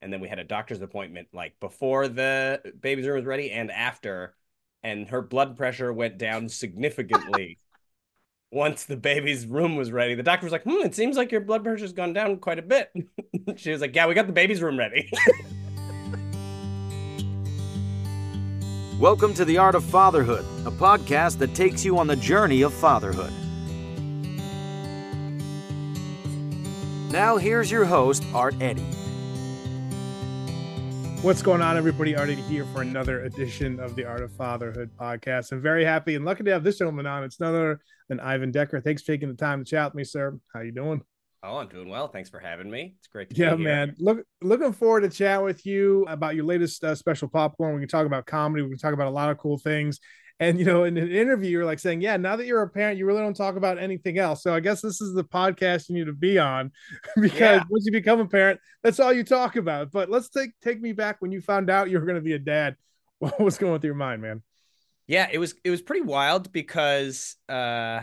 and then we had a doctor's appointment like before the baby's room was ready and after, and her blood pressure went down significantly. once the baby's room was ready, the doctor was like, "Hmm, it seems like your blood pressure's gone down quite a bit." she was like, "Yeah, we got the baby's room ready." Welcome to The Art of Fatherhood, a podcast that takes you on the journey of fatherhood. Now, here's your host, Art Eddy. What's going on, everybody? Art here for another edition of the Art of Fatherhood podcast. I'm very happy and lucky to have this gentleman on. It's none other than Ivan Decker. Thanks for taking the time to chat with me, sir. How you doing? Oh, I'm doing well. Thanks for having me. It's great to yeah, be here. man. Look, looking forward to chat with you about your latest uh, special popcorn. We can talk about comedy. We can talk about a lot of cool things. And you know, in an interview, you're like saying, "Yeah, now that you're a parent, you really don't talk about anything else." So I guess this is the podcast you need to be on, because yeah. once you become a parent, that's all you talk about. But let's take take me back when you found out you were going to be a dad. What was going through your mind, man? Yeah, it was it was pretty wild because uh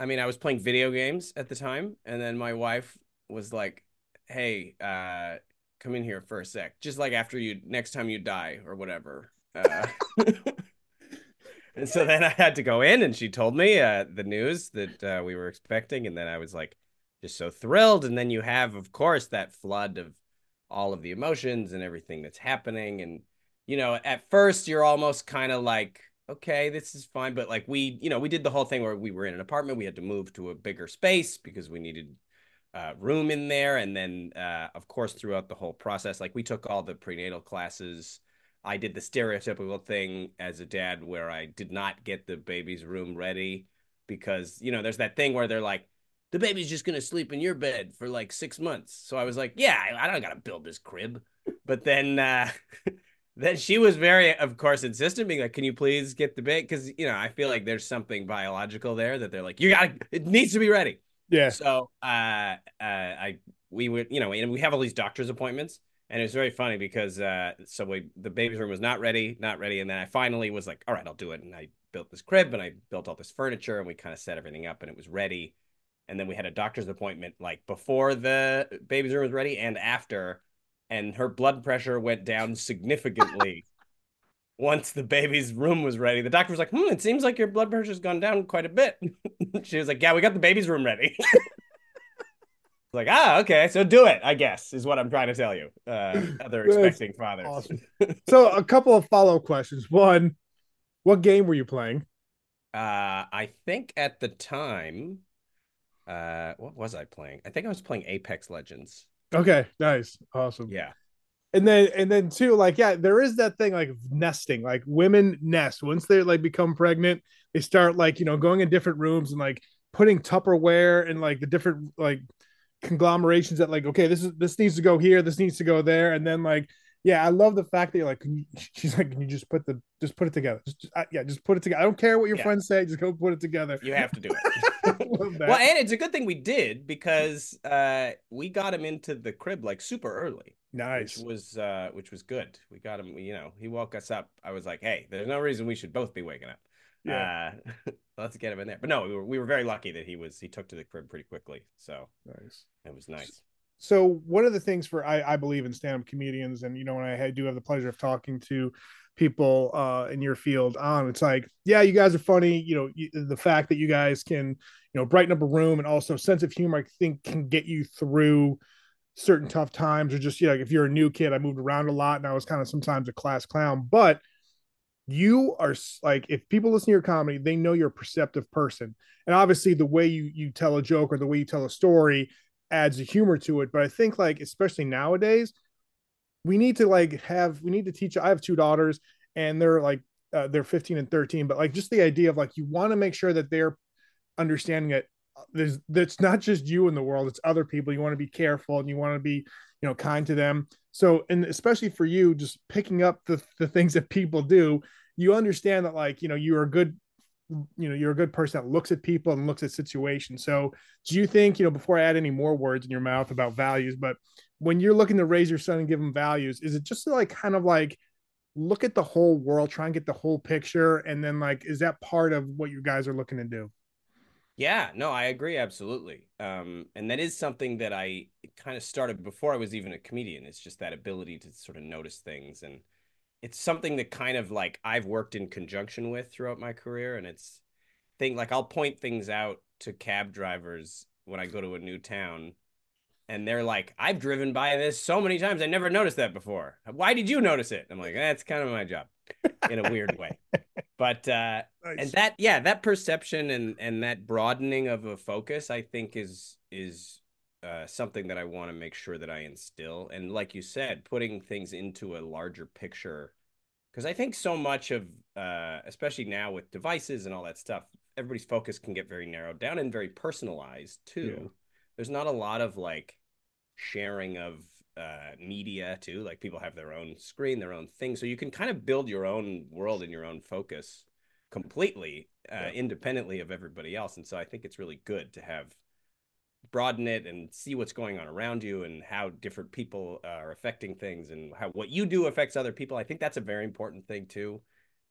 I mean, I was playing video games at the time, and then my wife was like, "Hey, uh, come in here for a sec, just like after you next time you die or whatever." Uh, and so then I had to go in, and she told me uh, the news that uh, we were expecting, and then I was like, just so thrilled. And then you have, of course, that flood of all of the emotions and everything that's happening, and you know, at first you're almost kind of like okay, this is fine. But like we, you know, we did the whole thing where we were in an apartment. We had to move to a bigger space because we needed uh, room in there. And then, uh, of course, throughout the whole process, like we took all the prenatal classes. I did the stereotypical thing as a dad where I did not get the baby's room ready because, you know, there's that thing where they're like, the baby's just going to sleep in your bed for like six months. So I was like, yeah, I don't got to build this crib. But then, uh, then she was very, of course, insistent, being like, "Can you please get the bait?" Because you know, I feel like there's something biological there that they're like, "You got to it needs to be ready." Yeah. So, uh, uh, I we would, you know, and we have all these doctor's appointments, and it was very funny because, uh, so we the baby's room was not ready, not ready, and then I finally was like, "All right, I'll do it," and I built this crib and I built all this furniture and we kind of set everything up and it was ready, and then we had a doctor's appointment like before the baby's room was ready and after and her blood pressure went down significantly once the baby's room was ready. The doctor was like, "Hmm, it seems like your blood pressure's gone down quite a bit." she was like, "Yeah, we got the baby's room ready." like, ah, okay, so do it. I guess is what I'm trying to tell you, uh, other expecting fathers. Awesome. so, a couple of follow-up questions. One, what game were you playing? Uh, I think at the time, uh, what was I playing? I think I was playing Apex Legends. Okay, nice, awesome. Yeah. And then and then too, like, yeah, there is that thing like nesting, like women nest once they like become pregnant, they start like, you know, going in different rooms and like putting Tupperware and like the different like conglomerations that like, okay, this is this needs to go here, this needs to go there, and then like yeah, I love the fact that you're like, you, she's like, can you just put the, just put it together. Just, just uh, yeah, just put it together. I don't care what your yeah. friends say. Just go put it together. You have to do it. well, and it's a good thing we did because uh, we got him into the crib like super early. Nice. Which was, uh, which was good. We got him, you know, he woke us up. I was like, Hey, there's no reason we should both be waking up. Yeah. Uh, let's get him in there. But no, we were, we were very lucky that he was, he took to the crib pretty quickly. So nice. It was nice so one of the things for I, I believe in stand-up comedians, and you know, when I do have the pleasure of talking to people uh, in your field on, it's like, yeah, you guys are funny. You know, you, the fact that you guys can, you know, brighten up a room and also sense of humor, I think, can get you through certain tough times. Or just, you know, if you're a new kid, I moved around a lot, and I was kind of sometimes a class clown, but you are like if people listen to your comedy they know you're a perceptive person and obviously the way you you tell a joke or the way you tell a story adds a humor to it. But I think like especially nowadays, we need to like have we need to teach. I have two daughters, and they're like uh, they're 15 and 13. But like just the idea of like you want to make sure that they're understanding that there's that's not just you in the world; it's other people. You want to be careful and you want to be you know kind to them. So and especially for you, just picking up the the things that people do. You understand that like you know you're a good you know you're a good person that looks at people and looks at situations so do you think you know before i add any more words in your mouth about values but when you're looking to raise your son and give him values is it just like kind of like look at the whole world try and get the whole picture and then like is that part of what you guys are looking to do Yeah, no, I agree absolutely. Um, and that is something that I kind of started before I was even a comedian. It's just that ability to sort of notice things and it's something that kind of like I've worked in conjunction with throughout my career and it's thing like I'll point things out to cab drivers when I go to a new town and they're like, I've driven by this so many times. I never noticed that before. Why did you notice it? I'm like, that's kind of my job in a weird way. But uh nice. and that yeah, that perception and and that broadening of a focus I think is is uh, something that I want to make sure that I instill. And like you said, putting things into a larger picture because I think so much of uh especially now with devices and all that stuff, everybody's focus can get very narrowed down and very personalized too. Yeah. There's not a lot of like sharing of uh, media too. Like people have their own screen, their own thing, so you can kind of build your own world and your own focus completely uh, yeah. independently of everybody else. And so I think it's really good to have broaden it and see what's going on around you and how different people are affecting things and how what you do affects other people. I think that's a very important thing too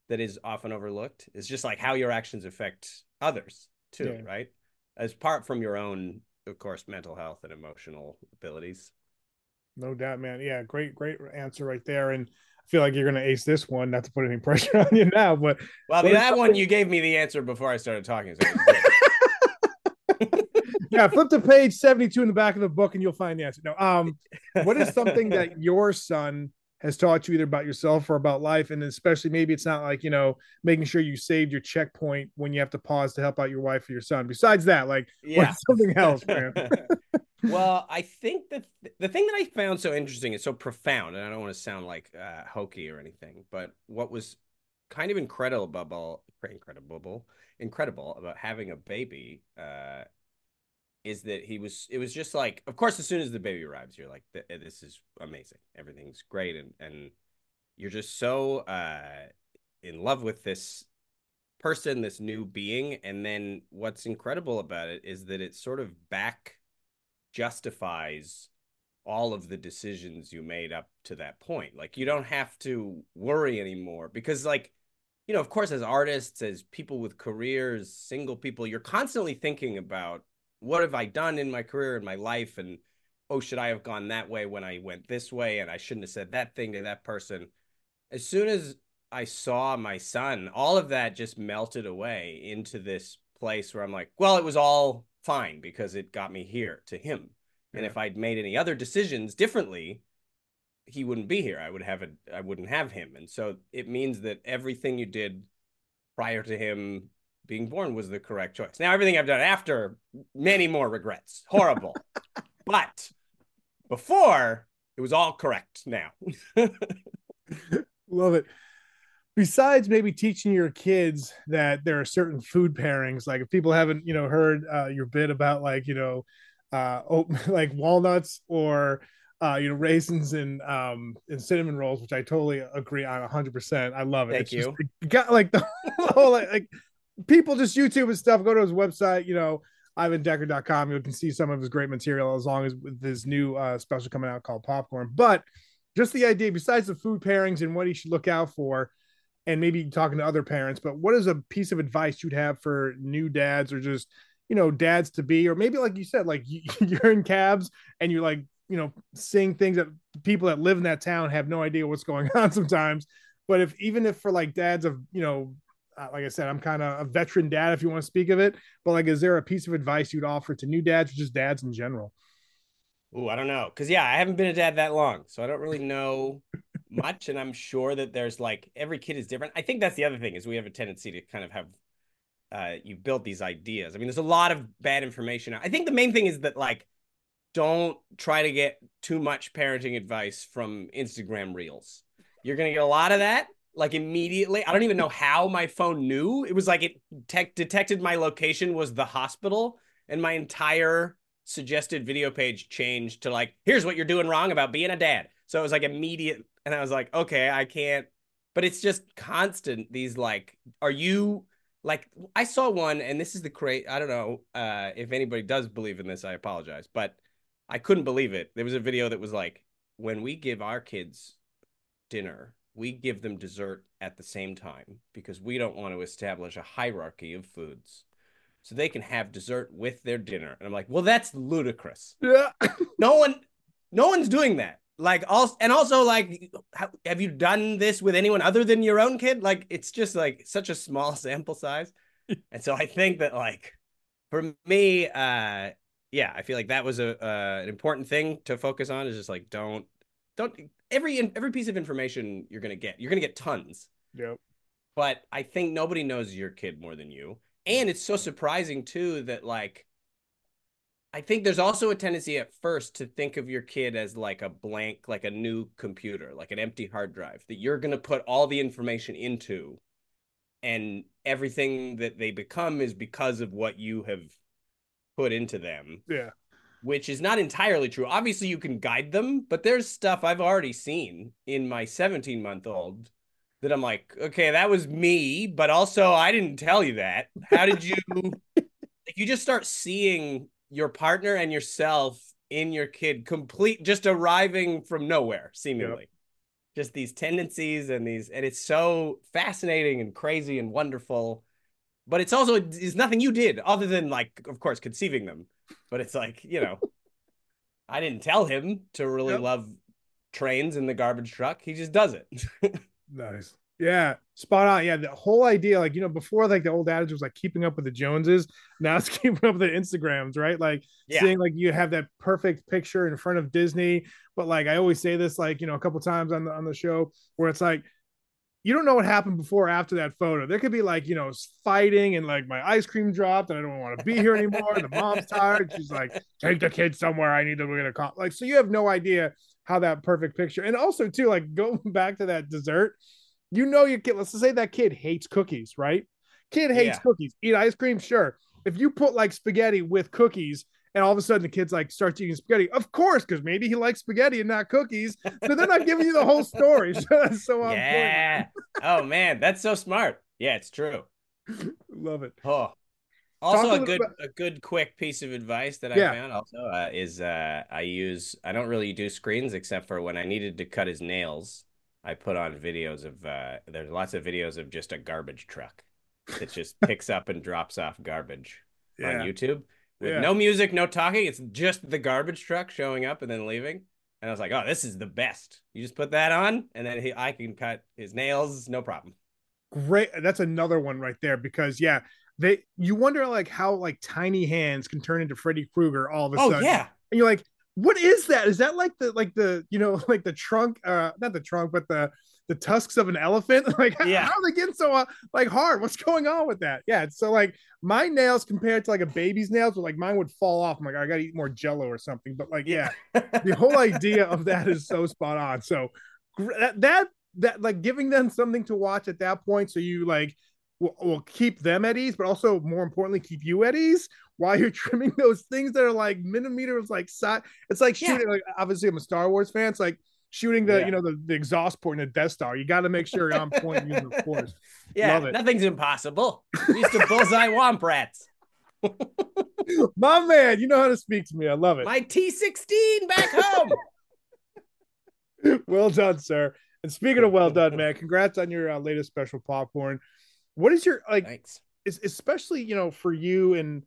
that is often overlooked. It's just like how your actions affect others too, yeah. right? As part from your own, of course, mental health and emotional abilities. No doubt, man. Yeah, great, great answer right there. And I feel like you're going to ace this one. Not to put any pressure on you now, but well, that one you gave me the answer before I started talking. So yeah, flip to page 72 in the back of the book and you'll find the answer. No, um, what is something that your son has taught you either about yourself or about life and especially maybe it's not like you know making sure you saved your checkpoint when you have to pause to help out your wife or your son. Besides that like yeah. something else man? Well i think that the thing that i found so interesting is so profound and i don't want to sound like uh, hokey or anything but what was kind of incredible incredible incredible about having a baby uh, is that he was it was just like of course as soon as the baby arrives you're like this is amazing. Everything's great. And and you're just so uh in love with this person this new being. And then what's incredible about it is that it sort of back justifies all of the decisions you made up to that point. Like you don't have to worry anymore because like you know of course as artists as people with careers single people you're constantly thinking about what have I done in my career in my life? And oh should I have gone that way when I went this way? And I shouldn't have said that thing to that person. As soon as I saw my son all of that just melted away into this place where I'm like well it was all fine because it got me here to him. Yeah. and if I'd made any other decisions differently he wouldn't be here. I would have a I wouldn't have him. And so it means that everything you did prior to him being born was the correct choice. Now, everything I've done after, many more regrets. Horrible. but before, it was all correct now. Love it. Besides maybe teaching your kids that there are certain food pairings, like if people haven't, you know, heard uh, your bit about like, you know, uh, oat, like walnuts or uh, you know, raisins and um and cinnamon rolls, which I totally agree on hundred percent. I love it. Thank it's you. Just, got like the whole like, like people just YouTube and stuff. Go to his website, you know, ivandecker.com. You can see some of his great material as long as with his new uh, special coming out called Popcorn. But just the idea, besides the food pairings and what he should look out for, and maybe talking to other parents, but what is a piece of advice you'd have for new dads or just, you know, dads to be, or maybe like you said, like you're in cabs and you're like, you know, seeing things that people that live in that town have no idea what's going on sometimes. But if even if for like dads of, you know, uh, like I said, I'm kind of a veteran dad, if you want to speak of it. But like, is there a piece of advice you'd offer to new dads or just dads in general? Oh, I don't know, because yeah, I haven't been a dad that long, so I don't really know much. And I'm sure that there's like every kid is different. I think that's the other thing is we have a tendency to kind of have uh, you build these ideas. I mean, there's a lot of bad information. I think the main thing is that like don't try to get too much parenting advice from Instagram reels. You're gonna get a lot of that, like immediately. I don't even know how my phone knew. It was like it te- detected my location was the hospital, and my entire suggested video page changed to like, here's what you're doing wrong about being a dad. So it was like immediate, and I was like, okay, I can't. But it's just constant. These like, are you like? I saw one, and this is the great. I don't know uh, if anybody does believe in this. I apologize, but I couldn't believe it. There was a video that was like, when we give our kids dinner we give them dessert at the same time because we don't want to establish a hierarchy of foods. so they can have dessert with their dinner. And I'm like, well, that's ludicrous. Yeah. No one, no one's doing that. Like, also, and also, like, have you done this with anyone other than your own kid? Like, it's just like such a small sample size. and so I think that, like, for me, uh, yeah, I feel like that was a uh, an important thing to focus on. Is just like, don't, don't every every piece of information you're gonna get, you're gonna get tons. Yep. But I think nobody knows your kid more than you and it's so surprising too that like I think there's also a tendency at first to think of your kid as like a blank, like a new computer, like an empty hard drive that you're going to put all the information into. And everything that they become is because of what you have put into them. Yeah. Which is not entirely true. Obviously, you can guide them, but there's stuff I've already seen in my 17 month old that I'm like, okay, that was me, but also I didn't tell you that. How did you? you just start seeing your partner and yourself in your kid complete, just arriving from nowhere, seemingly. Yep. Just these tendencies and these, and it's so fascinating and crazy and wonderful. But it's also it's nothing you did other than like, of course, conceiving them. But it's like you know, I didn't tell him to really yep. love trains in the garbage truck. He just does it. Nice. Yeah, spot on. Yeah, the whole idea, like you know, before like the old adage was like keeping up with the Joneses. Now it's keeping up with the Instagrams, right? Like yeah. seeing like you have that perfect picture in front of Disney. But like I always say this, like you know, a couple times on the on the show where it's like you don't know what happened before after that photo. There could be like, you know, fighting and like my ice cream dropped and I don't want to be here anymore. the mom's tired. She's like, take the kid somewhere. I need to get a call. Like, so you have no idea how that perfect picture. And also too, like going back to that dessert, you know your kid. Let's say that kid hates cookies, right? Kid hates yeah. cookies. Eat ice cream, sure. If you put like spaghetti with cookies, and all of a sudden the kid's like starts eating spaghetti, of course, because maybe he likes spaghetti and not cookies. So they're not giving you the whole story. so yeah. oh man, that's so smart. Yeah, it's true. Love it. Oh, also, a, a good about... a good quick piece of advice that I yeah. found also uh, is uh, I use I don't really do screens except for when I needed to cut his nails. I put on videos of uh, there's lots of videos of just a garbage truck that just picks up and drops off garbage yeah. on YouTube with yeah. no music, no talking. It's just the garbage truck showing up and then leaving. And I was like, oh, this is the best. You just put that on, and then he, I can cut his nails, no problem. Great. That's another one right there because yeah, they you wonder like how like tiny hands can turn into Freddy Krueger all of a oh, sudden. yeah. And you're like, what is that? Is that like the like the you know like the trunk uh not the trunk but the the tusks of an elephant like yeah. how, are they getting so uh, like hard what's going on with that yeah so like my nails compared to like a baby's nails were like mine would fall off i'm like i gotta eat more jello or something but like yeah the whole idea of that is so spot on so that that that like giving them something to watch at that point so you like will, will keep them at ease, but also more importantly, keep you at ease while you're trimming those things that are like millimeters, like side. It's like shooting. Yeah. Like obviously, I'm a Star Wars fan. It's like shooting the yeah. you know the, the exhaust port in a Death Star. You got to make sure you're on point using the force. Yeah, nothing's impossible. Used to bullseye womp rats. My man, you know how to speak to me. I love it. My T16 back home. well done, sir. And speaking of well done, man, congrats on your uh, latest special popcorn. What is your like? Thanks. especially you know for you and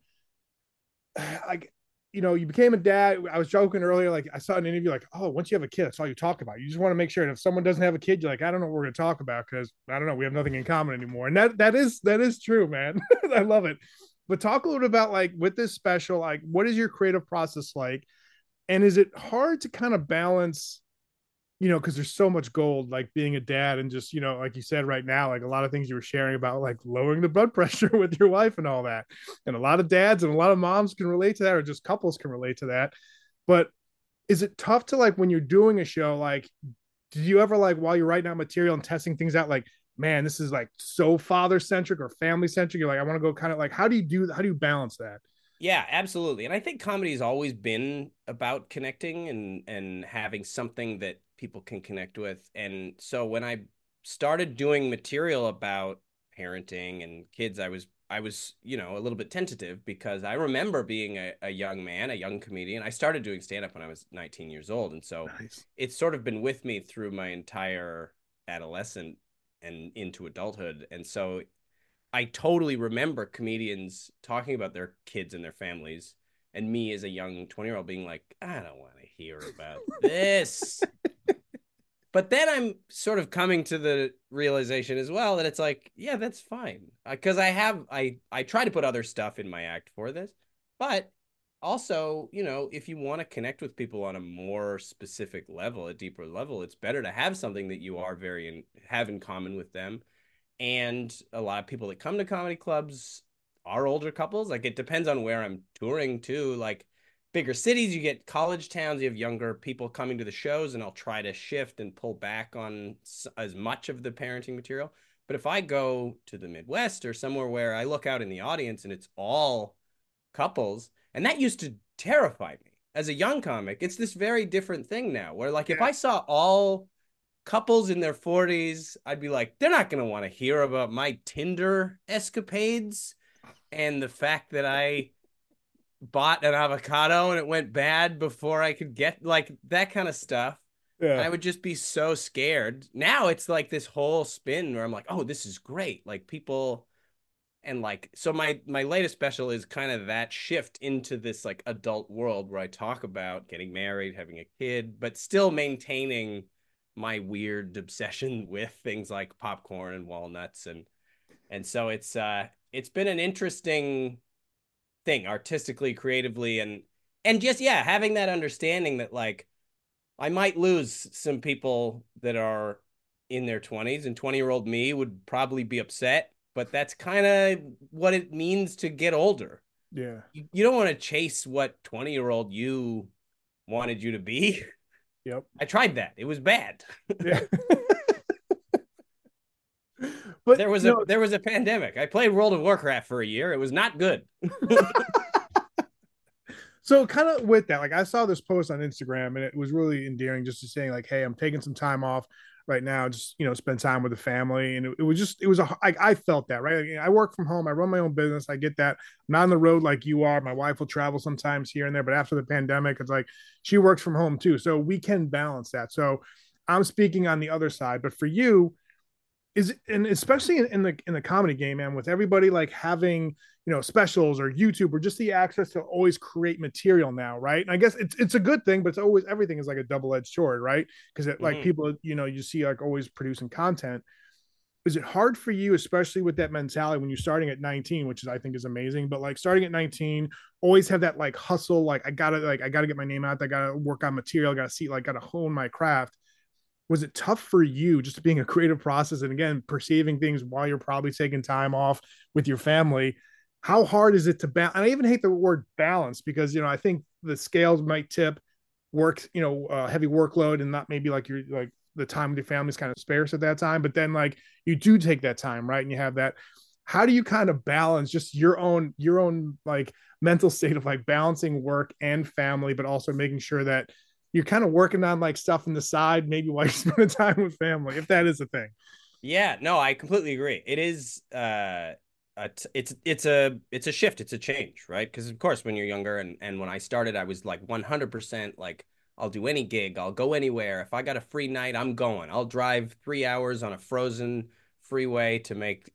like you know you became a dad. I was joking earlier. Like I saw an interview. Like oh, once you have a kid, that's all you talk about. You just want to make sure. And if someone doesn't have a kid, you're like I don't know what we're to talk about because I don't know. We have nothing in common anymore. And that that is that is true, man. I love it. But talk a little bit about like with this special, like what is your creative process like? And is it hard to kind of balance you know, because there's so much gold, like being a dad, and just, you know, like you said right now, like a lot of things you were sharing about, like lowering the blood pressure with your wife and all that. And a lot of dads and a lot of moms can relate to that, or just couples can relate to that. But is it tough to, like, when you're doing a show, like, did you ever, like, while you're writing out material and testing things out, like, man, this is like so father centric or family centric? You're like, I want to go kind of like, how do you do, how do you balance that? Yeah, absolutely. And I think comedy has always been about connecting and and having something that people can connect with. And so when I started doing material about parenting and kids, I was I was, you know, a little bit tentative because I remember being a, a young man, a young comedian. I started doing stand up when I was 19 years old. And so nice. it's sort of been with me through my entire adolescent and into adulthood. And so I totally remember comedians talking about their kids and their families, and me as a young 20 year old being like, I don't want to hear about this. but then I'm sort of coming to the realization as well that it's like, yeah, that's fine. Uh, because I have, I, I try to put other stuff in my act for this. But also, you know, if you want to connect with people on a more specific level, a deeper level, it's better to have something that you are very in, have in common with them. And a lot of people that come to comedy clubs are older couples. Like it depends on where I'm touring too. Like bigger cities, you get college towns, you have younger people coming to the shows, and I'll try to shift and pull back on as much of the parenting material. But if I go to the Midwest or somewhere where I look out in the audience and it's all couples, and that used to terrify me as a young comic. It's this very different thing now where, like, yeah. if I saw all couples in their 40s, I'd be like, they're not going to want to hear about my Tinder escapades and the fact that I bought an avocado and it went bad before I could get like that kind of stuff. Yeah. I would just be so scared. Now it's like this whole spin where I'm like, oh, this is great. Like people and like so my my latest special is kind of that shift into this like adult world where I talk about getting married, having a kid, but still maintaining my weird obsession with things like popcorn and walnuts and and so it's uh it's been an interesting thing artistically creatively and and just yeah having that understanding that like i might lose some people that are in their 20s and 20 year old me would probably be upset but that's kind of what it means to get older. Yeah. You, you don't want to chase what 20 year old you wanted you to be. Yep. I tried that. It was bad. Yeah but there was a there was a pandemic. I played World of Warcraft for a year. It was not good. so kind of with that, like I saw this post on Instagram and it was really endearing just to saying like, hey, I'm taking some time off right now, just you know, spend time with the family. And it, it was just it was a I, I felt that right. I work from home. I run my own business. I get that. I'm not on the road like you are. My wife will travel sometimes here and there, but after the pandemic, it's like she works from home too, so we can balance that. So I'm speaking on the other side, but for you is and especially in, in, the in the comedy game man with everybody like having you know specials or youtube or just the access to always create material now right? And i guess it's it's a good thing but it's always everything is like a double-edged sword right? Because it mm-hmm. like people you know you see like always producing content. Is it hard for you especially with that mentality when you're starting at 19 which is i think is amazing but like starting at 19 always have that like hustle like i gotta like i gotta get my name out i gotta work on material I gotta see like gotta hone my craft was it tough for you just being a creative process and again perceiving things while you're probably taking time off with your family? How hard is it to balance and i even hate the word balance because you know i think the scales might tip work you know uh, heavy workload and not maybe like you're like the time with your family is kind of sparse at that time but then like you do take that time right and you have that. How do you kind of balance just your own your own like mental state of like balancing work and family but also making sure that you're kind of working on like stuff in the side, maybe while you spend time with family, if that is a thing. Yeah, no, I completely agree. It is uh it's it's a it's a shift, it's a change, right? Because of course when you're younger and and when I started I was like 100% like I'll do any gig, I'll go anywhere. If I got a free night, I'm going. I'll drive 3 hours on a frozen freeway to make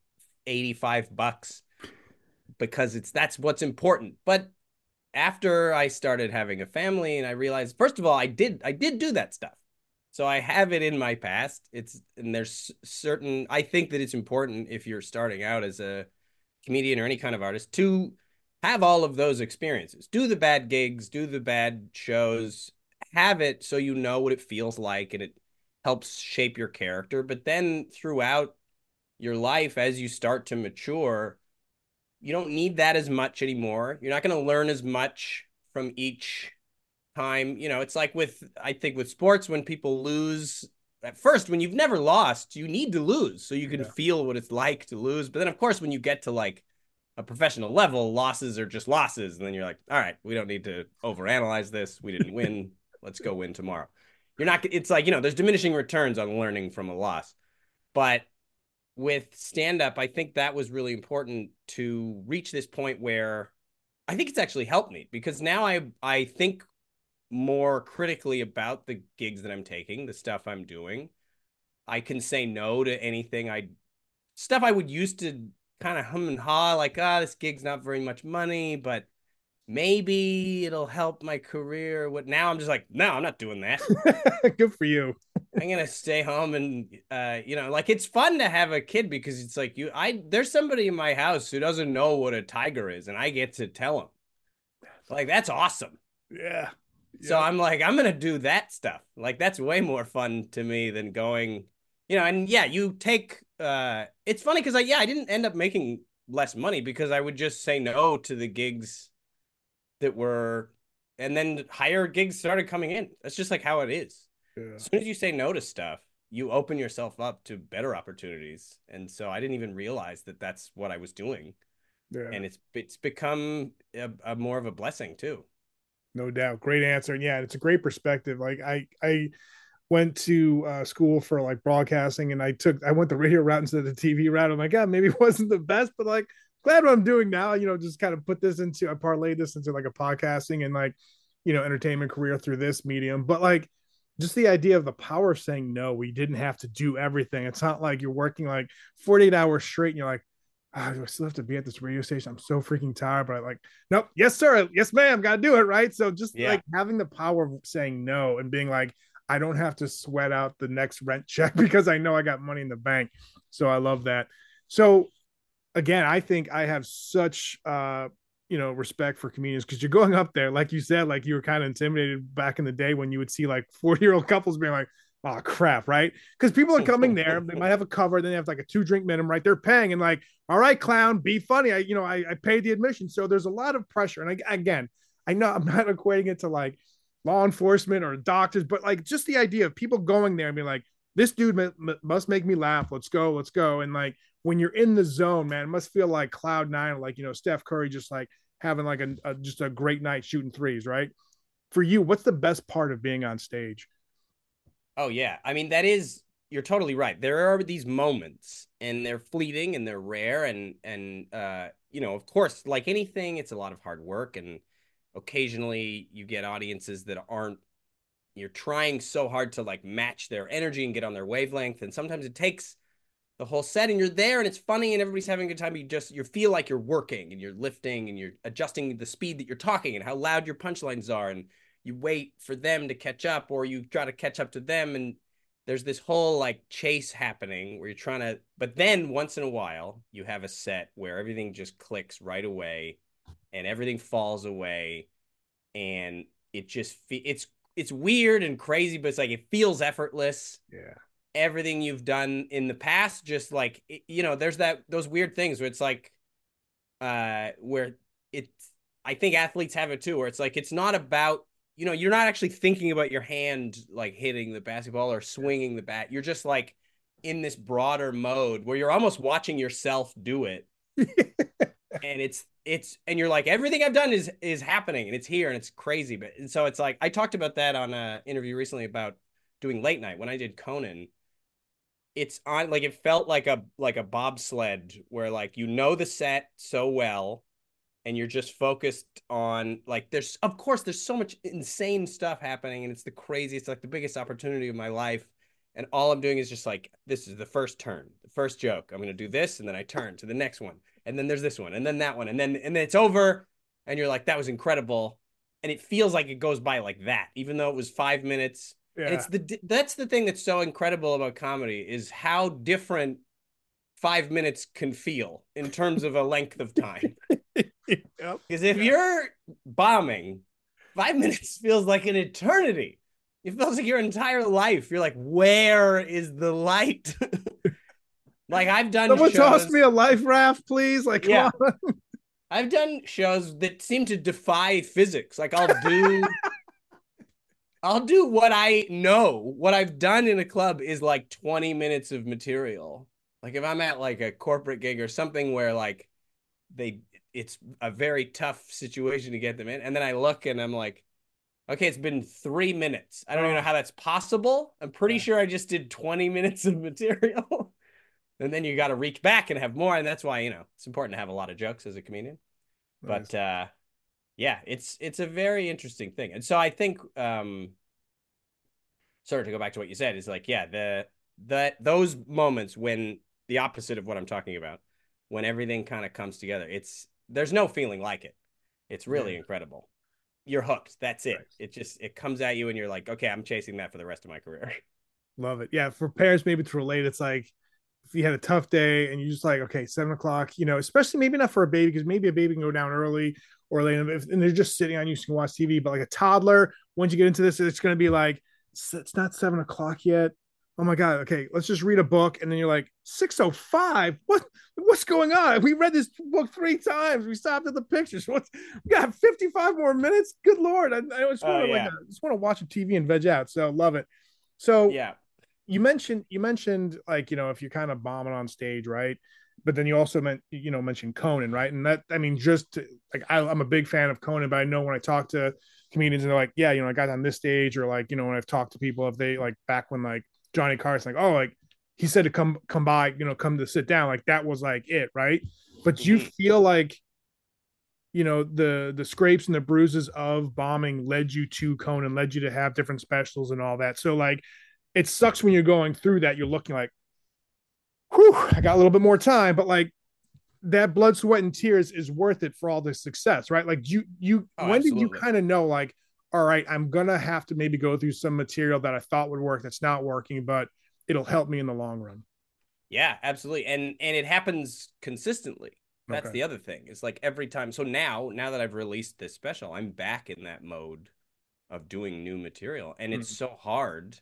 85 bucks because it's that's what's important. But after I started having a family and I realized first of all I did I did do that stuff. So I have it in my past. It's and there's certain I think that it's important if you're starting out as a comedian or any kind of artist to have all of those experiences. Do the bad gigs, do the bad shows, have it so you know what it feels like and it helps shape your character. But then throughout your life as you start to mature, you don't need that as much anymore. You're not going to learn as much from each time. You know, it's like with, I think with sports, when people lose at first, when you've never lost, you need to lose so you can yeah. feel what it's like to lose. But then, of course, when you get to like a professional level, losses are just losses. And then you're like, all right, we don't need to overanalyze this. We didn't win. Let's go win tomorrow. You're not, it's like, you know, there's diminishing returns on learning from a loss. But with stand up, I think that was really important to reach this point where I think it's actually helped me because now I I think more critically about the gigs that I'm taking, the stuff I'm doing. I can say no to anything I stuff I would used to kind of hum and ha like, ah, oh, this gig's not very much money, but maybe it'll help my career. What now? I'm just like, no, I'm not doing that. Good for you. I'm gonna stay home and uh, you know, like it's fun to have a kid because it's like you I there's somebody in my house who doesn't know what a tiger is, and I get to tell him. Like that's awesome. Yeah. So I'm like, I'm gonna do that stuff. Like that's way more fun to me than going, you know, and yeah, you take uh it's funny because I yeah, I didn't end up making less money because I would just say no to the gigs that were and then higher gigs started coming in. That's just like how it is. Yeah. As soon as you say no to stuff, you open yourself up to better opportunities. And so I didn't even realize that that's what I was doing. Yeah. And it's it's become a, a more of a blessing too. No doubt. Great answer. And yeah, it's a great perspective. Like I I went to uh, school for like broadcasting and I took I went the radio route instead of the TV route. I'm like, yeah, maybe it wasn't the best, but like glad what I'm doing now, you know, just kind of put this into I parlayed this into like a podcasting and like, you know, entertainment career through this medium. But like just the idea of the power of saying no, we didn't have to do everything. It's not like you're working like 48 hours straight and you're like, oh, do I still have to be at this radio station? I'm so freaking tired, but I like, nope, yes, sir, yes, ma'am, gotta do it, right? So just yeah. like having the power of saying no and being like, I don't have to sweat out the next rent check because I know I got money in the bank. So I love that. So again, I think I have such uh you know respect for comedians because you're going up there like you said like you were kind of intimidated back in the day when you would see like 40 year old couples being like oh crap right? Because people are coming there they might have a cover then they have like a two drink minimum right? They're paying and like all right clown be funny. I you know i, I paid the admission. So there's a lot of pressure. And I, again i know i'm not equating it to like law enforcement or doctors but like just the idea of people going there and being like this dude m- m- must make me laugh let's go let's go and like when you're in the zone, man, it must feel like cloud nine, like you know Steph Curry just like having like a, a just a great night shooting threes, right? For you, what's the best part of being on stage? Oh yeah, I mean that is you're totally right. There are these moments, and they're fleeting and they're rare, and and uh, you know, of course, like anything, it's a lot of hard work, and occasionally you get audiences that aren't. You're trying so hard to like match their energy and get on their wavelength, and sometimes it takes the whole set and you're there and it's funny and everybody's having a good time you just you feel like you're working and you're lifting and you're adjusting the speed that you're talking and how loud your punchlines are and you wait for them to catch up or you try to catch up to them and there's this whole like chase happening where you're trying to but then once in a while you have a set where everything just clicks right away and everything falls away and it just it's it's weird and crazy but it's like it feels effortless. Yeah. Everything you've done in the past just like you know there's that those weird things where it's like uh where it's i think athletes have it too where it's like it's not about you know you're not actually thinking about your hand like hitting the basketball or swinging the bat. You're just like in this broader mode where you're almost watching yourself do it and it's it's and you're like everything i've done is is happening and it's here and it's crazy. But and so it's like i talked about that on a interview recently about doing late night. When i did conan it's on like it felt like a like a bobsled where like you know the set so well and you're just focused on like there's of course there's so much insane stuff happening and it's the craziest like the biggest opportunity of my life. And all i'm doing is just like this is the first turn the first joke. I'm going to do this and then i turn to the next one and then there's this one and then that one and then and then it's over and you're like that was incredible and it feels like it goes by like that even though it was 5 minutes yeah. And it's the that's the thing that's so incredible about comedy is how different five minutes can feel in terms of a length of time. Because yep. if you're bombing, five minutes feels like an eternity. It feels like your entire life. You're like, where is the light? like I've done. Someone shows... toss me a life raft, please. Like, yeah. I've done shows that seem to defy physics. Like I'll do I'll do what I know. What I've done in a club is like 20 minutes of material. Like if I'm at like a corporate gig or something where like they it's a very tough situation to get them in. And then I look and I'm like, okay, it's been three minutes. I don't even oh. know how that's possible. I'm pretty sure I just did 20 minutes of material. And then you got to reach back and have more. And that's why, you know, it's important to have a lot of jokes as a comedian. Nice. But uh yeah, it's it's a very interesting thing. And so I think um sorry to go back to what you said is like, yeah, the that those moments when the opposite of what I'm talking about, when everything kind of comes together. It's there's no feeling like it. It's really Yeah. incredible. You're hooked. That's it. Right. It just it comes at you and you're like, okay, I'm chasing that for the rest of my career. Love it. Yeah, for parents maybe to relate, it's like if you had a tough day and you're just like, okay, seven o'clock, you know, especially maybe not for a baby because maybe a baby can go down early or late, if, and they're just sitting on you, so you can watch TV. But like a toddler, once you get into this, it's going to be like, it's not seven o'clock yet. Oh my god. Okay, let's just read a book, and then you're like, six oh five. What? What's going on? We read this book three times. We stopped at the pictures. What's we got fifty five more minutes? Good lord! I, I just Oh, want to yeah. like, I just want to watch a TV and veg out. So love it. So yeah. You mentioned you mentioned like you know if you're kind of bombing on stage right? But then you also meant you know mentioned conan right? And that i mean just to, like I, i'm a big fan of conan but i know when i talk to comedians and they're like yeah you know i got on this stage or like you know when i've talked to people if they like back when like johnny carson like oh like he said to come come by you know come to sit down like that was like it right? But you Mhm. feel like you know the the scrapes and the bruises of bombing led you to conan led you to have different specials and all that? So like it sucks when you're going through that you're looking like whew i got a little bit more time but like that blood sweat and tears is worth it for all the success right like you you Oh, when did you kind of know like all right i'm gonna have to maybe go through some material that i thought would work that's not working but it'll help me in the long run Yeah, absolutely. And and it happens consistently. That's Okay. the other thing. It's like every time. So now, now that I've released this special, I'm back in that mode of doing new material. And it's Hmm. so hard.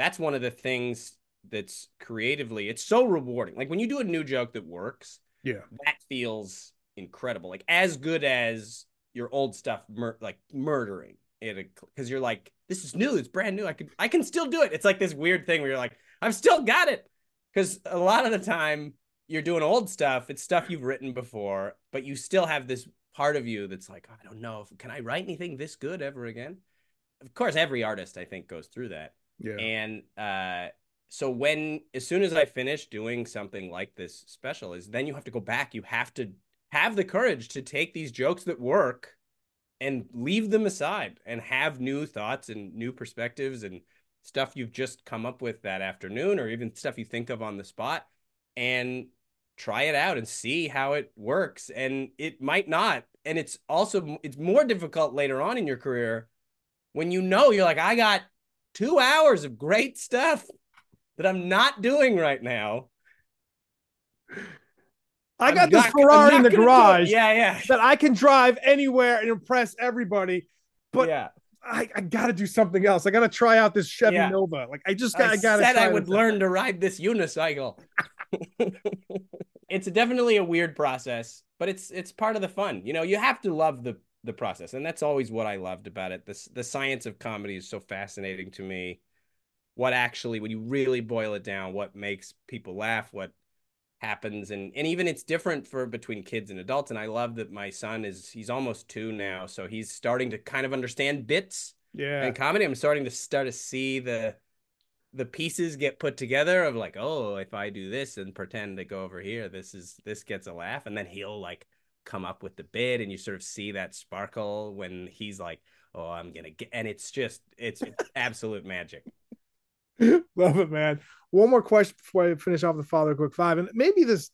That's one of the things that's creatively, it's so rewarding. Like when you do a new joke that works, yeah that feels incredible. Like as good as your old stuff, mur- like murdering it, because you're like, this is new, it's brand new. I could, I can still do it. It's like this weird thing where you're like, I've still got it. Because a lot of the time you're doing old stuff, it's stuff you've written before, but you still have this part of you that's like, I don't know, if, can I write anything this good ever again? Of course, every artist I think goes through that. Yeah. And uh, so when as soon as I finish doing something like this special, is then you have to go back. You have to have the courage to take these jokes that work and leave them aside and have new thoughts and new perspectives and stuff you've just come up with that afternoon or even stuff you think of on the spot and try it out and see how it works. And it might not. And it's also it's more difficult later on in your career when you know you're like I got 2 hours of great stuff that I'm not doing right now. i I'm got this not- ferrari in the garage Yeah, yeah. that i can drive anywhere and impress everybody but yeah. I, I got to do something else. I got to try out this Chevy Yeah. Nova. Like I just got, I I, got said I would learn to ride this unicycle. it's definitely a weird process, but it's it's part of the fun. You know, you have to love the the process, and that's always what I loved about it. The the science of comedy is so fascinating to me. What actually, when you really boil it down, what makes people laugh, what happens, and and even it's different for between kids and adults. And I love that my son is he's almost two now, so he's starting to kind of understand bits Yeah. and comedy i'm starting to start to see the the pieces get put together of like oh if i do this and pretend to go over here this is this gets a laugh and then he'll like come up with the bit and you sort of see that sparkle when he's like oh i'm gonna get and it's just it's absolute magic Love it, man. One more question before I finish off the father quick five, and maybe this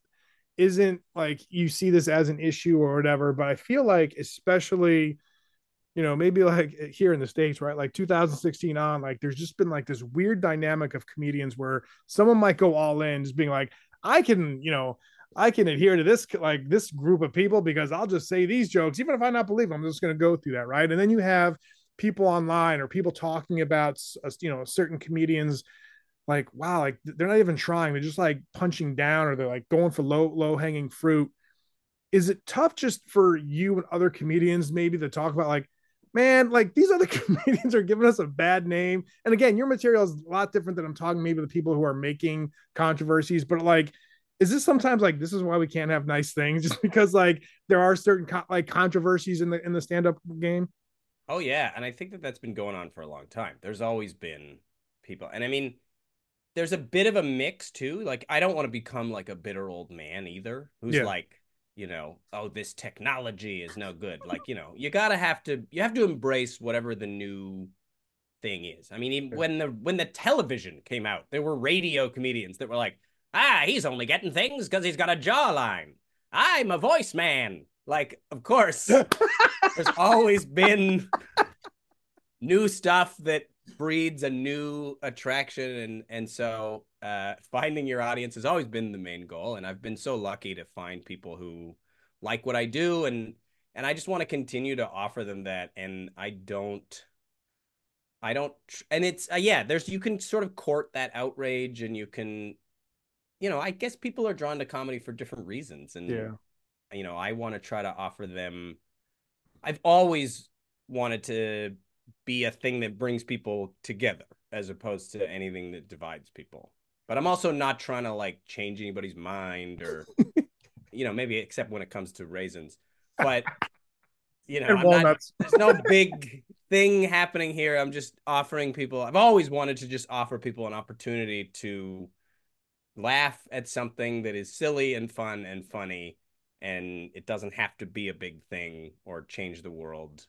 isn't like you see this as an issue or whatever, but I feel like especially, you know, maybe like here in the states, right, like 2016 on, like there's just been like this weird dynamic of comedians where someone might go all in, just being like, I can, you know. I can adhere to this like this group of people because I'll just say these jokes, even if I not believe them, I'm just going to go through that, right? And then you have people online or people talking about you know certain comedians like wow like they're not even trying they're just like punching down or they're like going for low low hanging fruit is it tough just for you and other comedians maybe to talk about like man like these other comedians are giving us a bad name and again your material is a lot different than i'm talking maybe the people who are making controversies but like is this sometimes like this is why we can't have nice things just because like there are certain co- like controversies in the in the stand-up game? Oh yeah and i think that that's been going on for a long time. There's always been people and i mean there's a bit of a mix too. Like i don't want to become like a bitter old man either who's Yeah. like you know oh this technology is no good. Like you know you gotta have to you have to embrace whatever the new thing is. I mean even when the when the television came out there were radio comedians that were like ah he's only getting things because he's got a jawline. I'm a voice man. Like, of course, there's always been new stuff that breeds a new attraction. And and so uh finding your audience has always been the main goal. And I've been so lucky to find people who like what I do. And and I just want to continue to offer them that. And I don't I don't and it's uh, yeah there's you can sort of court that outrage and you can you know I guess people are drawn to comedy for different reasons and Yeah. you know I want to try to offer them I've always wanted to be a thing that brings people together as opposed to anything that divides people. But I'm also not trying to like change anybody's mind or you know, maybe except when it comes to raisins. But you know, not, there's no big thing happening here. I'm just offering people I've always wanted to just offer people an opportunity to laugh at something that is silly and fun and funny and it doesn't have to be a big thing or change the world.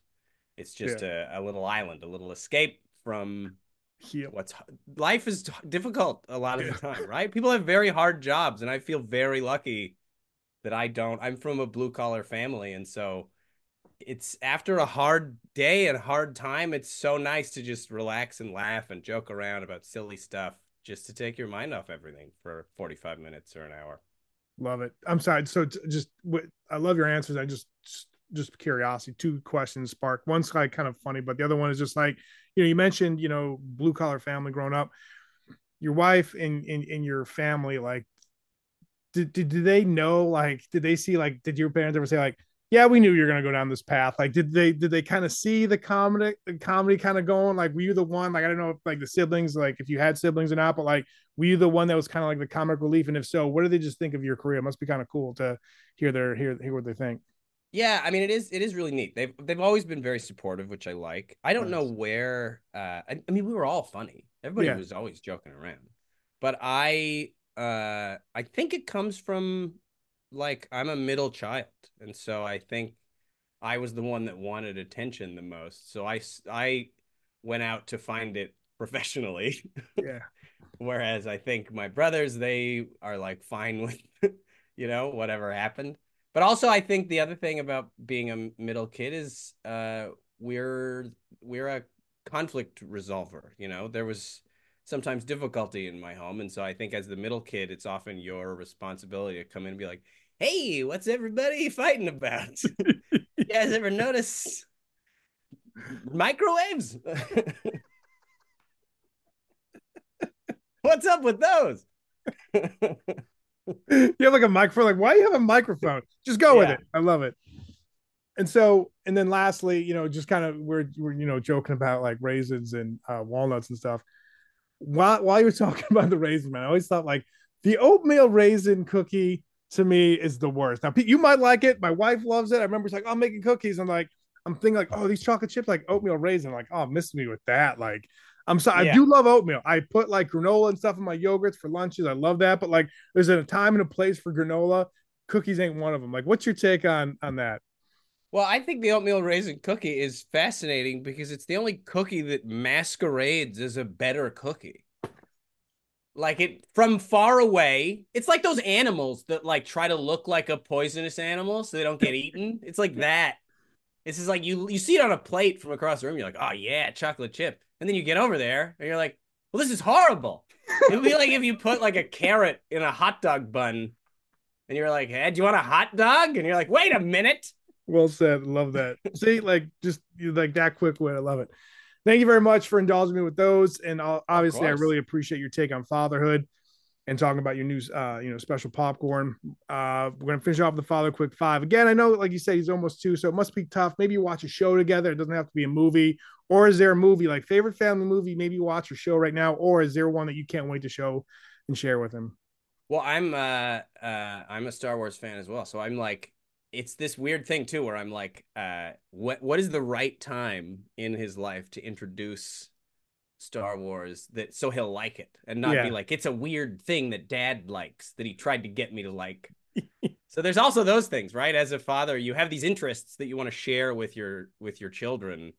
It's just a, a little island, a little escape from Heel. what's life is difficult a lot of Yeah. the time, right? People have very hard jobs, and I feel very lucky that I don't. I'm from a blue collar family, and so it's after a hard day and hard time, it's so nice to just relax and laugh and joke around about silly stuff just to take your mind off everything for 45 minutes or an hour. Love it. I'm sorry. So just I love your answers. I just just- curiosity. Two questions spark. One's like kind of funny, but the other one is just like you know you mentioned you know blue collar family growing up. Your wife and in and your family like did, did did they know like did they see like did your parents ever say like yeah we knew you were gonna go down this path like did they did they kind of see the comedy the comedy kind of going like were you the one like I don't know if like the siblings like if you had siblings or not but like were you the one that was kind of like the comic relief and if so what do they just think of your career it must be kind of cool to hear their hear hear what they think Yeah, I mean it is it is really neat. They've they've always been very supportive, which I like. I don't know where uh I, I mean we were all funny. Everybody Yeah. was always joking around. But I uh I think it comes from like I'm a middle child. And so I think I was the one that wanted attention the most. So I I went out to find it professionally. yeah Whereas I think my brothers, they are like fine with, you know, whatever happened. But also, I think the other thing about being a middle kid is uh, we're we're a conflict resolver. You know, there was sometimes difficulty in my home, and so I think as the middle kid, it's often your responsibility to come in and be like, "Hey, what's everybody fighting about? you guys ever notice microwaves? What's up with those?" you have like a microphone like why do you have a microphone just go with it i love it and so and then lastly you know just kind of we're we're you know joking about like raisins and uh, walnuts and stuff while while you were talking about the raisin man i always thought like the oatmeal raisin cookie to me is the worst. Now Pete, you might like it. My wife loves it. I remember she's like "Oh, i'm making cookies i'm like i'm thinking like oh these chocolate chips like oatmeal raisin like oh miss me with that. Like i'm sorry i do love oatmeal. I put like granola and stuff in my yogurts for lunches. I love that but like there's a time and a place for granola. Cookies ain't one of them like what's your take on on that Well, I think the oatmeal raisin cookie is fascinating because it's the only cookie that masquerades as a better cookie. Like it from far away, it's like those animals that like try to look like a poisonous animal so they don't get eaten. It's like that. This is like you you see it on a plate from across the room, you're like, oh yeah, chocolate chip. And then you get over there and you're like, well, this is horrible. It would be like if you put like a carrot in a hot dog bun and you're like, hey, do you want a hot dog? And you're like, wait a minute. Well said. Love that. See, like just like that quick wit. I love it. Thank you very much for indulging me with those. And obviously, I really appreciate your take on fatherhood and talking about your new, uh, you know, special popcorn. Uh, we're gonna finish off the father quick five again. I know, like you said, he's almost two, so it must be tough. Maybe you watch a show together. It doesn't have to be a movie. Or is there a movie like favorite family movie? Maybe you watch a show right now, or is there one that you can't wait to show and share with him? Well, I'm uh uh I'm a Star Wars fan as well. So I'm like it's this weird thing too where I'm like uh what what is the right time in his life to introduce Star Wars that so he'll like it and not Yeah. be like it's a weird thing that dad likes that he tried to get me to like. so there's also those things, right? As a father, you have these interests that you want to share with your with your children,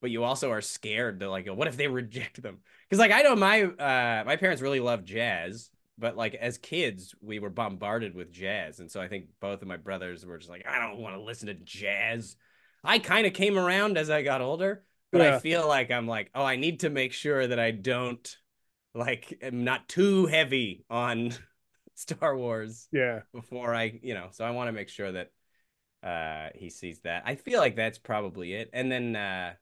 but you also are scared to like what if they reject them? Because like I know my uh my parents really love jazz but like as kids, we were bombarded with jazz, and so I think both of my brothers were just like, I don't want to listen to jazz. I kind of came around as I got older, but Yeah. I feel like I'm like, oh, I need to make sure that I don't like am not too heavy on Star Wars Yeah. before I, you know, so I want to make sure that uh he sees that. I feel like that's probably it. And then uh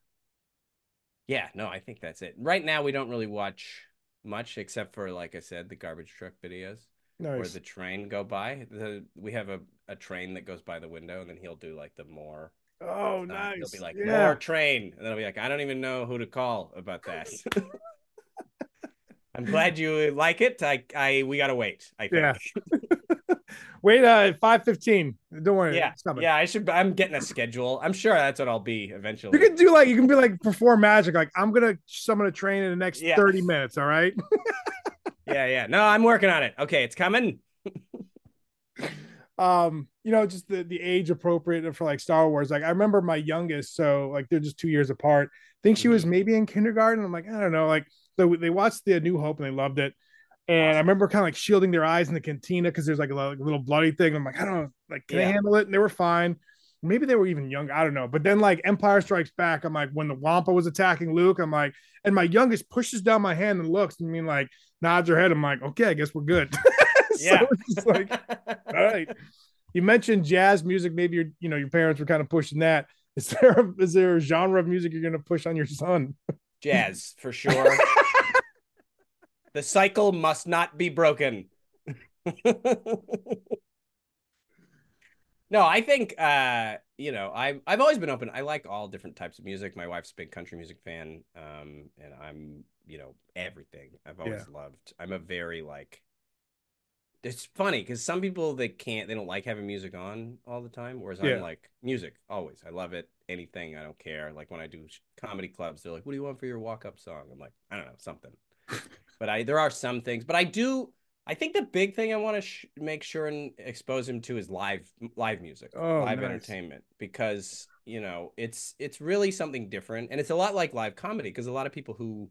yeah, no, I think that's it. Right now we don't really watch much except for like I said, the garbage truck videos or Nice. the train go by. The we have a, a train that goes by the window and then he'll do like the more oh, uh, nice. He'll be like, yeah. more train. And then I'll be like, I don't even know who to call about that. I'm glad you like it. I, I, we gotta wait. I think. Yeah. Wait, uh, five fifteen. Don't worry. yeah, it's coming. yeah. I should. I'm getting a schedule. I'm sure that's what I'll be eventually. You can do like you can be like perform magic. Like I'm gonna summon a train in the next Yeah. thirty minutes. All right. yeah, yeah. No, I'm working on it. Okay, it's coming. um you know just the the age appropriate for like star wars like i remember my youngest so like they're just two years apart i think she was Mm-hmm. maybe in kindergarten i'm like i don't know like so they watched the new hope and they loved it and i remember kind of like shielding their eyes in the cantina because there's like a little, little bloody thing i'm like i don't know like can Yeah. they handle it and they were fine maybe they were even young i don't know but then like empire strikes back i'm like when the wampa was attacking luke i'm like and my youngest pushes down my hand and looks and I mean like nods her head i'm like okay i guess we're good so Yeah. it's just like all right. You mentioned jazz music. Maybe your, you know, your parents were kind of pushing that. Is there a, is there a genre of music you're going to push on your son? Jazz for sure. the cycle must not be broken. no, I think uh, you know, I I've always been open. I like all different types of music. My wife's a big country music fan. Um, and I'm, you know, everything. I've always loved. I'm a very like it's funny because some people they can't they don't like having music on all the time whereas Yeah. i'm like music always i love it anything i don't care like when i do comedy clubs they're like what do you want for your walk-up song i'm like i don't know something but i there are some things but i do i think the big thing i want to sh- make sure and expose him to is live live music Oh, live nice. entertainment because you know it's it's really something different and it's a lot like live comedy because a lot of people who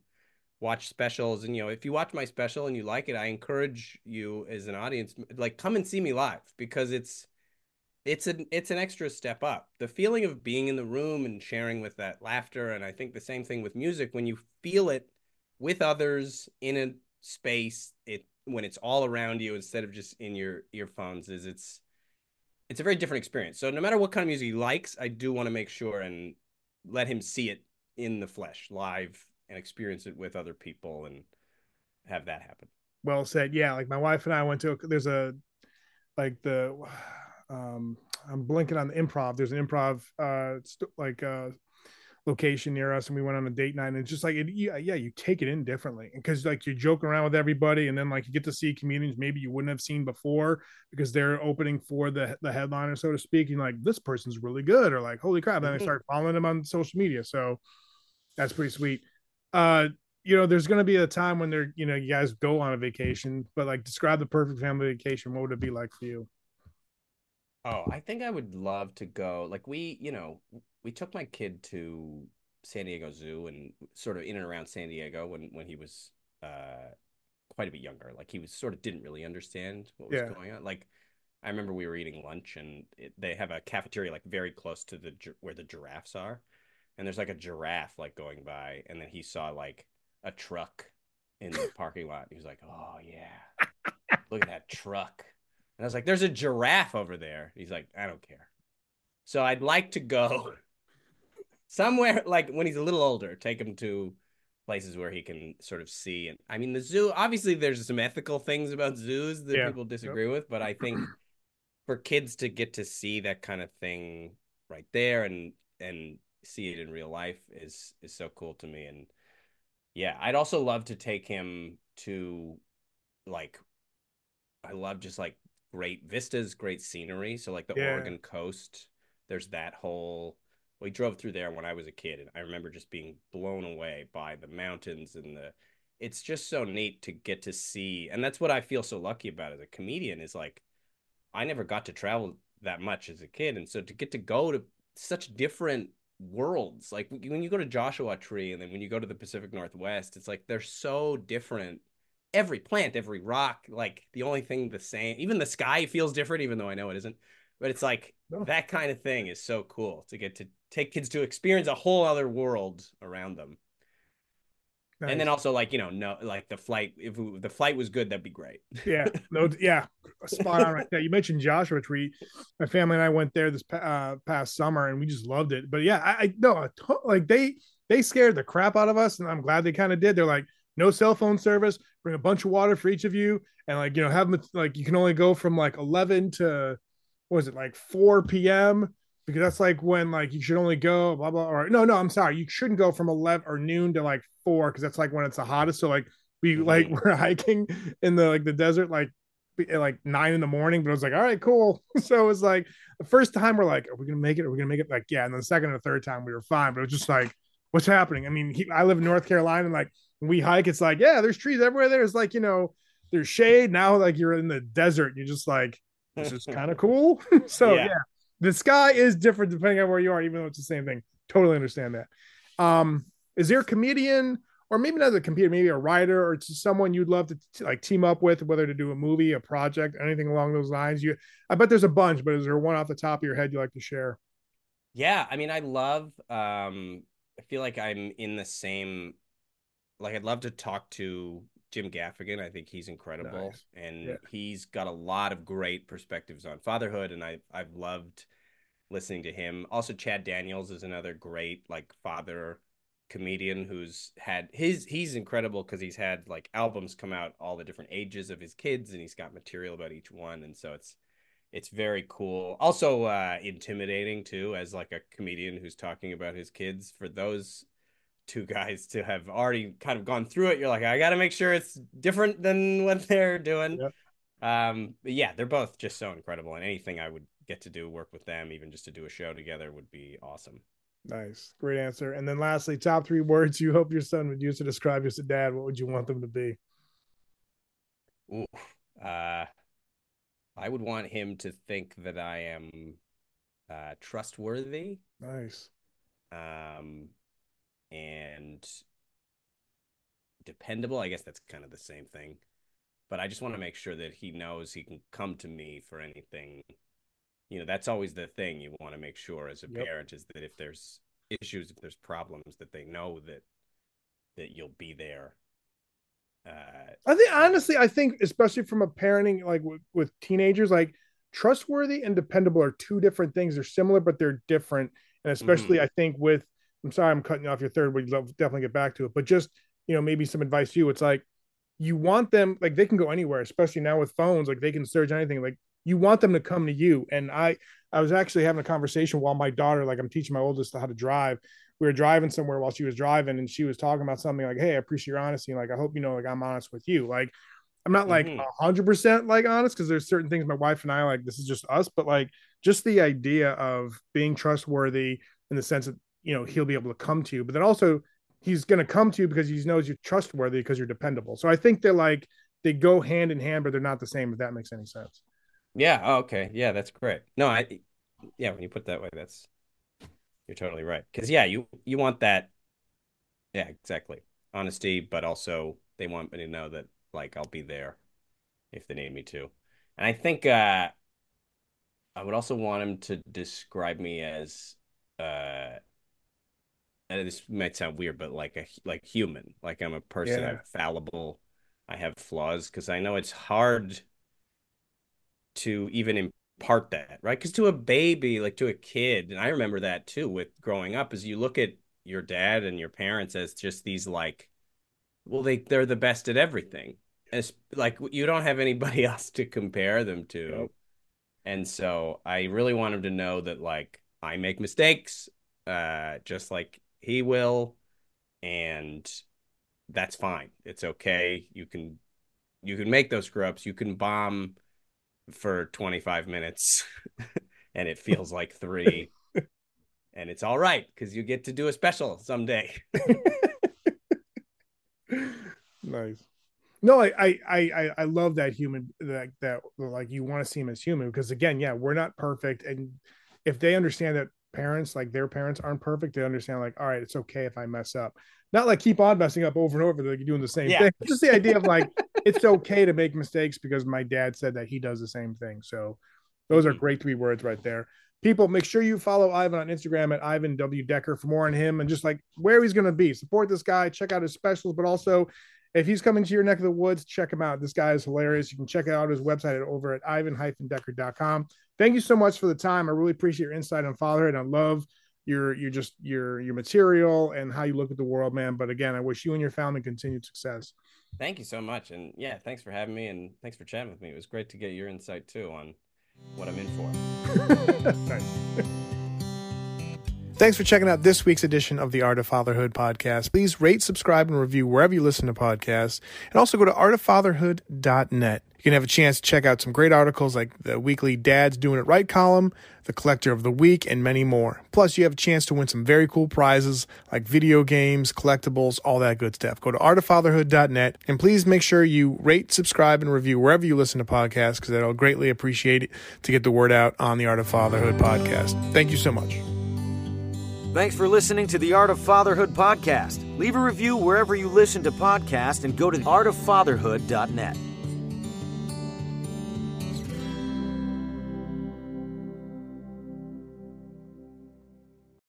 watch specials and you know if you watch my special and you like it i encourage you as an audience like come and see me live because it's it's an it's an extra step up the feeling of being in the room and sharing with that laughter and i think the same thing with music when you feel it with others in a space it when it's all around you instead of just in your earphones is it's it's a very different experience so no matter what kind of music he likes i do want to make sure and let him see it in the flesh live and experience it with other people and have that happen Well said. Yeah. Like my wife and I went to, there's a, like the, um, I'm blinking on the improv. There's an improv, uh, like, uh, location near us and we went on a date night and it's just like it, yeah, yeah you take it in differently because like you joke around with everybody and then like you get to see comedians maybe you wouldn't have seen before because they're opening for the the headliner so to speak and like this person's really good or like holy crap then I Mhm. start following them on social media so that's pretty sweet uh you know there's going to be a time when they're you know you guys go on a vacation but like describe the perfect family vacation what would it be like for you Oh, I think I would love to go. Like we, you know, we took my kid to San Diego Zoo and sort of in and around San Diego when when he was uh quite a bit younger. Like he was sort of didn't really understand what was Yeah. going on. Like I remember we were eating lunch and it, they have a cafeteria like very close to the where the giraffes are. And there's like a giraffe like going by and then he saw like a truck in the parking lot. He was like, "Oh yeah. Look at that truck." And I was like, there's a giraffe over there. He's like, I don't care. So I'd like to go somewhere like when he's a little older, take him to places where he can sort of see. And I mean, the zoo, obviously, there's some ethical things about zoos that Yeah. people disagree with, but I think for kids to get to see that kind of thing right there and, and, see it in real life is is so cool to me and yeah i'd also love to take him to like i love just like great vistas great scenery so like the Yeah. oregon coast there's that whole we drove through there when i was a kid and i remember just being blown away by the mountains and the it's just so neat to get to see and that's what i feel so lucky about as a comedian is like i never got to travel that much as a kid and so to get to go to such different worlds like when you go to joshua tree and then when you go to the pacific northwest it's like they're so different every plant, every rock, like the only thing the same. Even the sky feels different, even though I know it isn't. But it's like no. that kind of thing is so cool to get to take kids to experience a whole other world around them. Nice. And then also like you know no like the flight if we, the flight was good that'd be great. yeah, no, yeah, spot on right there. You mentioned Joshua Tree. My family and I went there this uh, past summer and we just loved it. But yeah, I, I no like they they scared the crap out of us, and I'm glad they kind of did. They're like no cell phone service. Bring a bunch of water for each of you, and like you know have them like you can only go from like 11 to what was it like 4 p.m because that's like when like you should only go blah blah or no no I'm sorry you shouldn't go from 11 or noon to like 4 because that's like when it's the hottest. So like we mm-hmm. like we're hiking in the like the desert like at like nine in the morning but I was like all right cool. So it was like the first time we're like are we gonna make it? Are we gonna make it? Like yeah and then the second and the third time we were fine but it was just like what's happening? I mean he, I live in North Carolina and like we hike it's like yeah there's trees everywhere there's like you know there's shade now like you're in the desert you're just like this is kind of cool so yeah. yeah the sky is different depending on where you are, even though it's the same thing. Totally understand that. Um, is there a comedian, or maybe not a comedian, maybe a writer, or someone you'd love to t- like team up with, whether to do a movie, a project, anything along those lines? You, I bet there's a bunch, but is there one off the top of your head you like to share? Yeah, I mean, I love. um I feel like I'm in the same. Like, I'd love to talk to Jim Gaffigan. I think he's incredible, nice. and yeah. he's got a lot of great perspectives on fatherhood, and I I've loved listening to him. Also, Chad Daniels is another great like father comedian who's had his he's incredible because he's had like albums come out all the different ages of his kids, and he's got material about each one, and so it's it's very cool. Also, uh, intimidating too as like a comedian who's talking about his kids. For those two guys to have already kind of gone through it. You're like, I got to make sure it's different than what they're doing. Yep. Um, but yeah, they're both just so incredible, and anything I would get to do work with them, even just to do a show together, would be awesome. Nice, great answer. And then lastly, top three words you hope your son would use to describe you as a dad. What would you want them to be? Ooh, uh, I would want him to think that I am uh, trustworthy. Nice. Um, and dependable. I guess that's kind of the same thing. But I just want to make sure that he knows he can come to me for anything. You know, that's always the thing you want to make sure as a yep. parent is that if there's issues, if there's problems, that they know that that you'll be there. Uh, I think honestly, I think especially from a parenting like with, with teenagers, like trustworthy and dependable are two different things. They're similar, but they're different. And especially, mm-hmm. I think with I'm sorry I'm cutting off your third, but you'll definitely get back to it. But just you know, maybe some advice to you. It's like you want them like they can go anywhere, especially now with phones, like they can search anything. Like you want them to come to you. And I I was actually having a conversation while my daughter, like I'm teaching my oldest how to drive. We were driving somewhere while she was driving, and she was talking about something like, "Hey, I appreciate your honesty. Like, I hope you know, like, I'm honest with you. Like, I'm not like mm-hmm. a hundred percent like honest because there's certain things my wife and I like. This is just us, but like, just the idea of being trustworthy in the sense that you know he'll be able to come to you but then also he's going to come to you because he knows you're trustworthy because you're dependable. So i think they're like they go hand in hand but they're not the same if that makes any sense. Yeah oh, okay. Yeah that's great no i yeah when you put that way that's you're totally right. Because yeah you you want that yeah exactly. Honesty but also they want me to know that like i'll be there if they need me to. And i think uh i would also want him to describe me as uh and this might sound weird, but like a like human, like I'm a person. Yeah. I'm fallible. I have flaws because I know it's hard to even impart that, right? Because to a baby, like to a kid, and I remember that too with growing up, is you look at your dad and your parents as just these like, well, they they're the best at everything. As like you don't have anybody else to compare them to. Yep. And so I really want them to know that like I make mistakes, uh, just like he will, and that's fine. It's okay. You can you can make those screw ups. You can bomb for 25 minutes and it feels like three. and it's all right because you get to do a special someday. nice. No, I, I I I love that human that that like you want to see him as human because again, yeah, we're not perfect, and if they understand that parents, like their parents aren't perfect, they understand like, all right, it's okay if I mess up. Not like keep on messing up over and over, like you're doing the same yeah. thing. Just the idea of like, it's okay to make mistakes because my dad said that he does the same thing. So those are Mhm. great three words right there. People, make sure you follow Ivan on Instagram at Ivan W. Decker for more on him and just like where he's going to be. Support this guy, check out his specials, but also if he's coming to your neck of the woods, check him out. This guy is hilarious. You can check out his website at over at ivan-decker.com. Thank you so much for the time. I really appreciate your insight on fatherhood. I love your your just your your material and how you look at the world, man. But again, I wish you and your family continued success. Thank you so much. And yeah, thanks for having me and thanks for chatting with me. It was great to get your insight too on what I'm in for. Thanks for checking out this week's edition of the Art of Fatherhood podcast. Please rate, subscribe, and review wherever you listen to podcasts. And also go to artoffatherhood.net. You can have a chance to check out some great articles like the weekly Dad's Doing It Right column, the Collector of the Week, and many more. Plus, you have a chance to win some very cool prizes like video games, collectibles, all that good stuff. Go to artoffatherhood.net and please make sure you rate, subscribe, and review wherever you listen to podcasts because I'll greatly appreciate it to get the word out on the Art of Fatherhood podcast. Thank you so much. Thanks for listening to the Art of Fatherhood podcast. Leave a review wherever you listen to podcasts and go to artoffatherhood.net.